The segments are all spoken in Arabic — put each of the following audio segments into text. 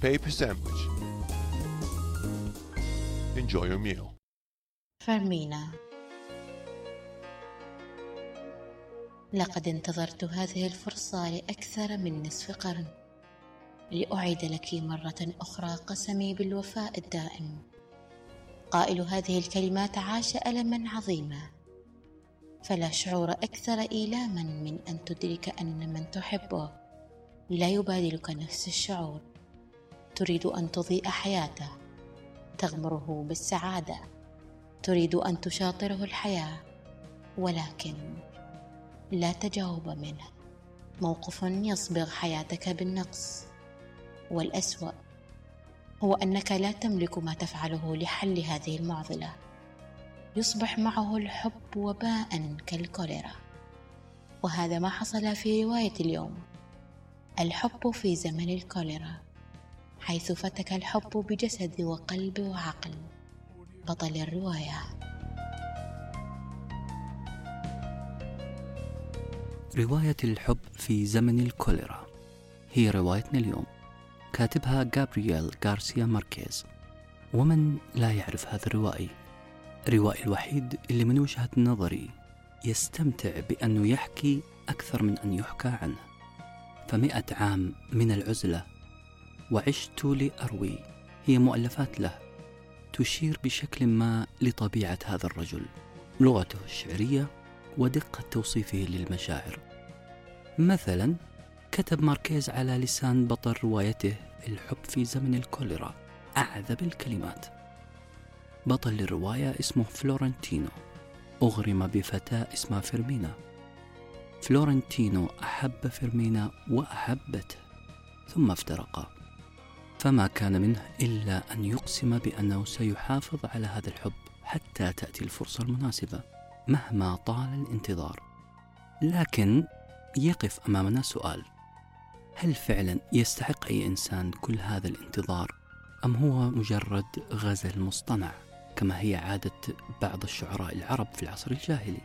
paper sandwich. Enjoy your meal. فرمينا لقد انتظرت هذه الفرصة لأكثر من نصف قرن. لأعيد لك مرة أخرى قسمي بالوفاء الدائم. قائل هذه الكلمات عاش ألما عظيما. فلا شعور أكثر إيلاما من أن تدرك أن من تحبه. لا يبادلك نفس الشعور. تريد أن تضيء حياته تغمره بالسعادة تريد أن تشاطره الحياة ولكن لا تجاوب منه. موقف يصبغ حياتك بالنقص والأسوأ هو أنك لا تملك ما تفعله لحل هذه المعضلة. يصبح معه الحب وباء كالكوليرا. وهذا ما حصل في رواية اليوم. الحب في زمن الكوليرا. حيث فتك الحب بجسد وقلب وعقل. بطل الرواية. رواية الحب في زمن الكوليرا. هي روايتنا اليوم. كاتبها جابرييل غارسيا ماركيز. ومن لا يعرف هذا الروائي؟ الروائي الوحيد اللي من وجهة نظري يستمتع بأنه يحكي أكثر من أن يحكى عنه. فمئة عام من العزلة وعشت لأروي. هي مؤلفات له تشير بشكل ما لطبيعة هذا الرجل لغته الشعرية ودقة توصيفه للمشاعر. مثلا كتب ماركيز على لسان بطل روايته الحب في زمن الكوليرا أعذب الكلمات. بطل الرواية اسمه فلورنتينو. أغرم بفتاة اسمها فيرمينا. فلورنتينو أحب فيرمينا وأحبته ثم افترقا. فما كان منه إلا أن يقسم بأنه سيحافظ على هذا الحب حتى تأتي الفرصة المناسبة مهما طال الانتظار. لكن يقف أمامنا سؤال هل فعلا يستحق أي إنسان كل هذا الانتظار أم هو مجرد غزل مصطنع كما هي عادة بعض الشعراء العرب في العصر الجاهلي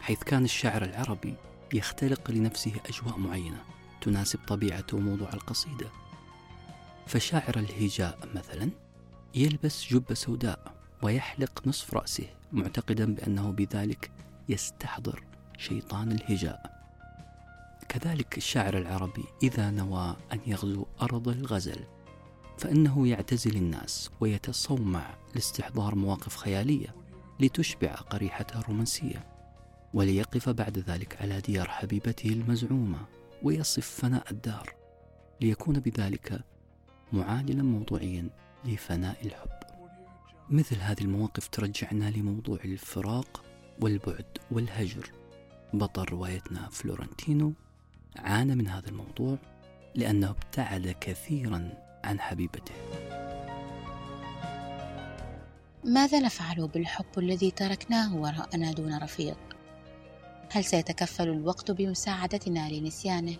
حيث كان الشاعر العربي يختلق لنفسه أجواء معينة تناسب طبيعته وموضوع القصيدة؟ فشاعر الهجاء مثلا يلبس جبة سوداء ويحلق نصف رأسه معتقدا بأنه بذلك يستحضر شيطان الهجاء. كذلك الشاعر العربي إذا نوى أن يغزو أرض الغزل فإنه يعتزل الناس ويتصومع لاستحضار مواقف خيالية لتشبع قريحته الرومانسية وليقف بعد ذلك على ديار حبيبته المزعومة ويصف فناء الدار. ليكون بذلك معادلا موضوعيا لفناء الحب. مثل هذه المواقف ترجعنا لموضوع الفراق والبعد والهجر. بطل روايتنا فلورنتينو عانى من هذا الموضوع لأنه ابتعد كثيرا عن حبيبته. ماذا نفعل بالحب الذي تركناه وراءنا دون رفيق؟ هل سيتكفل الوقت بمساعدتنا لنسيانه؟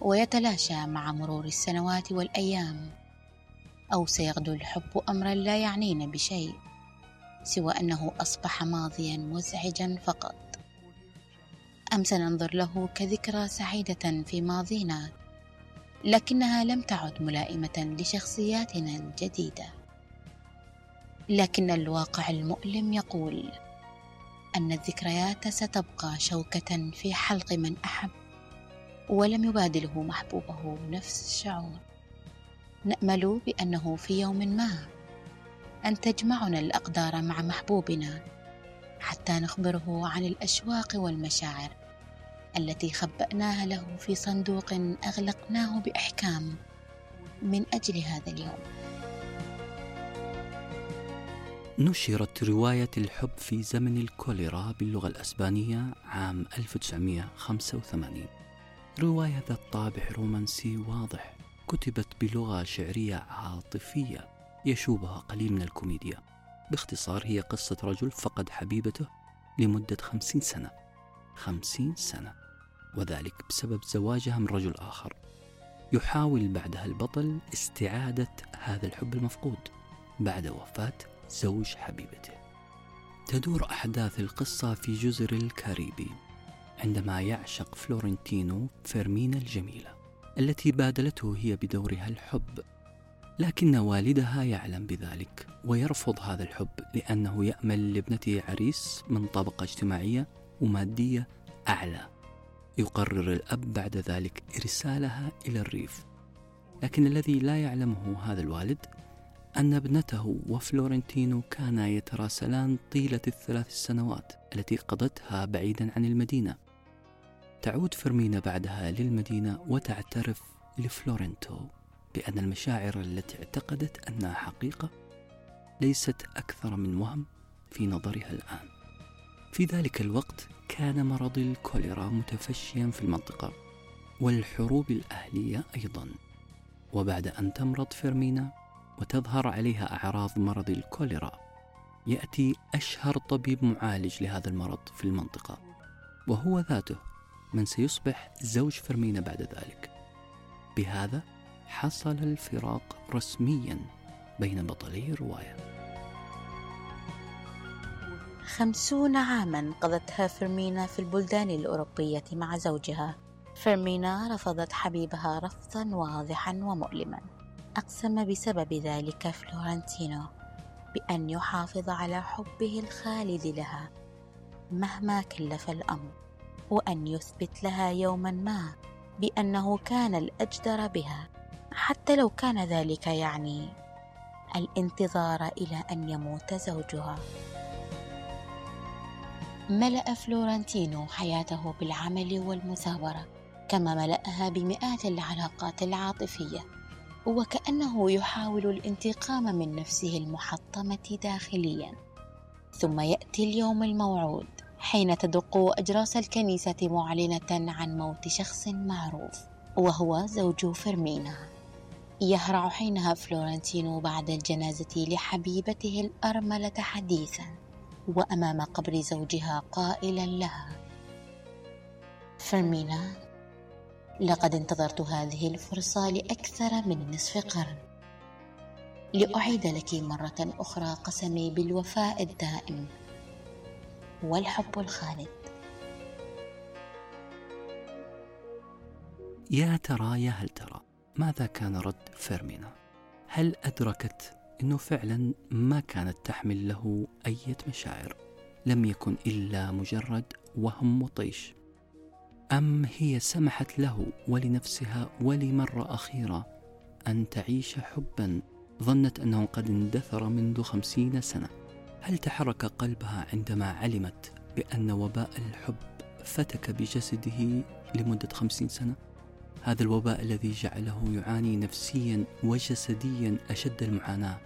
ويتلاشى مع مرور السنوات والأيام أو سيغدو الحب امرا لا يعنينا بشيء سوى أنه أصبح ماضيا مزعجا فقط. أم سننظر له كذكرى سعيدة في ماضينا لكنها لم تعد ملائمة لشخصياتنا الجديدة. لكن الواقع المؤلم يقول أن الذكريات ستبقى شوكة في حلق من أحب ولم يبادله محبوبه نفس الشعور. نأمل بأنه في يوم ما أن تجمعنا الأقدار مع محبوبنا حتى نخبره عن الأشواق والمشاعر التي خبأناها له في صندوق أغلقناه بأحكام من أجل هذا اليوم. نشرت رواية الحب في زمن الكوليرا باللغة الأسبانية عام 1985 رواية ذات طابع رومانسي واضح كتبت بلغة شعرية عاطفية يشوبها قليل من الكوميديا. باختصار هي قصة رجل فقد حبيبته لمدة خمسين سنة. خمسين سنة وذلك بسبب زواجها من رجل آخر. يحاول بعدها البطل استعادة هذا الحب المفقود بعد وفاة زوج حبيبته. تدور أحداث القصة في جزر الكاريبي. عندما يعشق فلورنتينو فيرمينا الجميلة التي بادلته هي بدورها الحب. لكن والدها يعلم بذلك ويرفض هذا الحب لأنه يأمل لابنته عريس من طبقة اجتماعية ومادية أعلى. يقرر الأب بعد ذلك إرسالها إلى الريف. لكن الذي لا يعلمه هذا الوالد أن ابنته وفلورنتينو كانا يتراسلان طيلة الثلاث سنوات التي قضتها بعيدا عن المدينة. تعود فرمينا بعدها للمدينة وتعترف لفلورنتينو بأن المشاعر التي اعتقدت أنها حقيقة ليست أكثر من وهم في نظرها الآن. في ذلك الوقت كان مرض الكوليرا متفشيا في المنطقة والحروب الأهلية أيضا. وبعد أن تمرض فيرمينا وتظهر عليها أعراض مرض الكوليرا يأتي أشهر طبيب معالج لهذا المرض في المنطقة وهو ذاته من سيصبح زوج فيرمينا بعد ذلك. بهذا حصل الفراق رسميا بين بطلي الرواية. خمسون عاما قضتها فيرمينا في البلدان الأوروبية مع زوجها. فيرمينا رفضت حبيبها رفضا واضحا ومؤلما. أقسم بسبب ذلك فلورنتينو بأن يحافظ على حبه الخالد لها مهما كلف الأمر. وأن يثبت لها يوما ما بأنه كان الأجدر بها حتى لو كان ذلك يعني الانتظار إلى أن يموت زوجها. ملأ فلورنتينو حياته بالعمل والمثابره كما ملأها بمئات العلاقات العاطفية وكأنه يحاول الانتقام من نفسه المحطمة داخليا. ثم يأتي اليوم الموعود. حين تدق أجراس الكنيسة معلنة عن موت شخص معروف وهو زوج فيرمينا. يهرع حينها فلورنتينو بعد الجنازة لحبيبته الأرملة حديثا وأمام قبر زوجها قائلا لها. فرمينا لقد انتظرت هذه الفرصة لأكثر من نصف قرن. لأعيد لك مرة أخرى قسمي بالوفاء الدائم. والحب الخالد. يا ترى يا هل ترى ماذا كان رد فيرمينا؟ هل أدركت أنه فعلا ما كانت تحمل له أي مشاعر؟ لم يكن إلا مجرد وهم وطيش. أم هي سمحت له ولنفسها ولمرة أخيرة أن تعيش حبا ظنت أنه قد اندثر منذ خمسين سنة؟ هل تحرك قلبها عندما علمت بأن وباء الحب فتك بجسده لمدة خمسين سنة؟ هذا الوباء الذي جعله يعاني نفسيا وجسديا أشد المعاناة.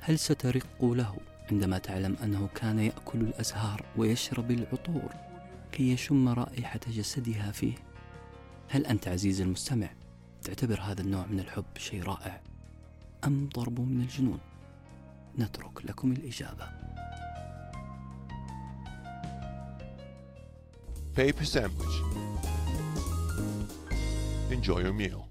هل سترق له عندما تعلم أنه كان يأكل الأزهار ويشرب العطور كي يشم رائحة جسدها فيه؟ هل أنت عزيزي المستمع تعتبر هذا النوع من الحب شيء رائع أم ضرب من الجنون؟ نترك لكم الإجابة. Paper sandwich. Enjoy your meal.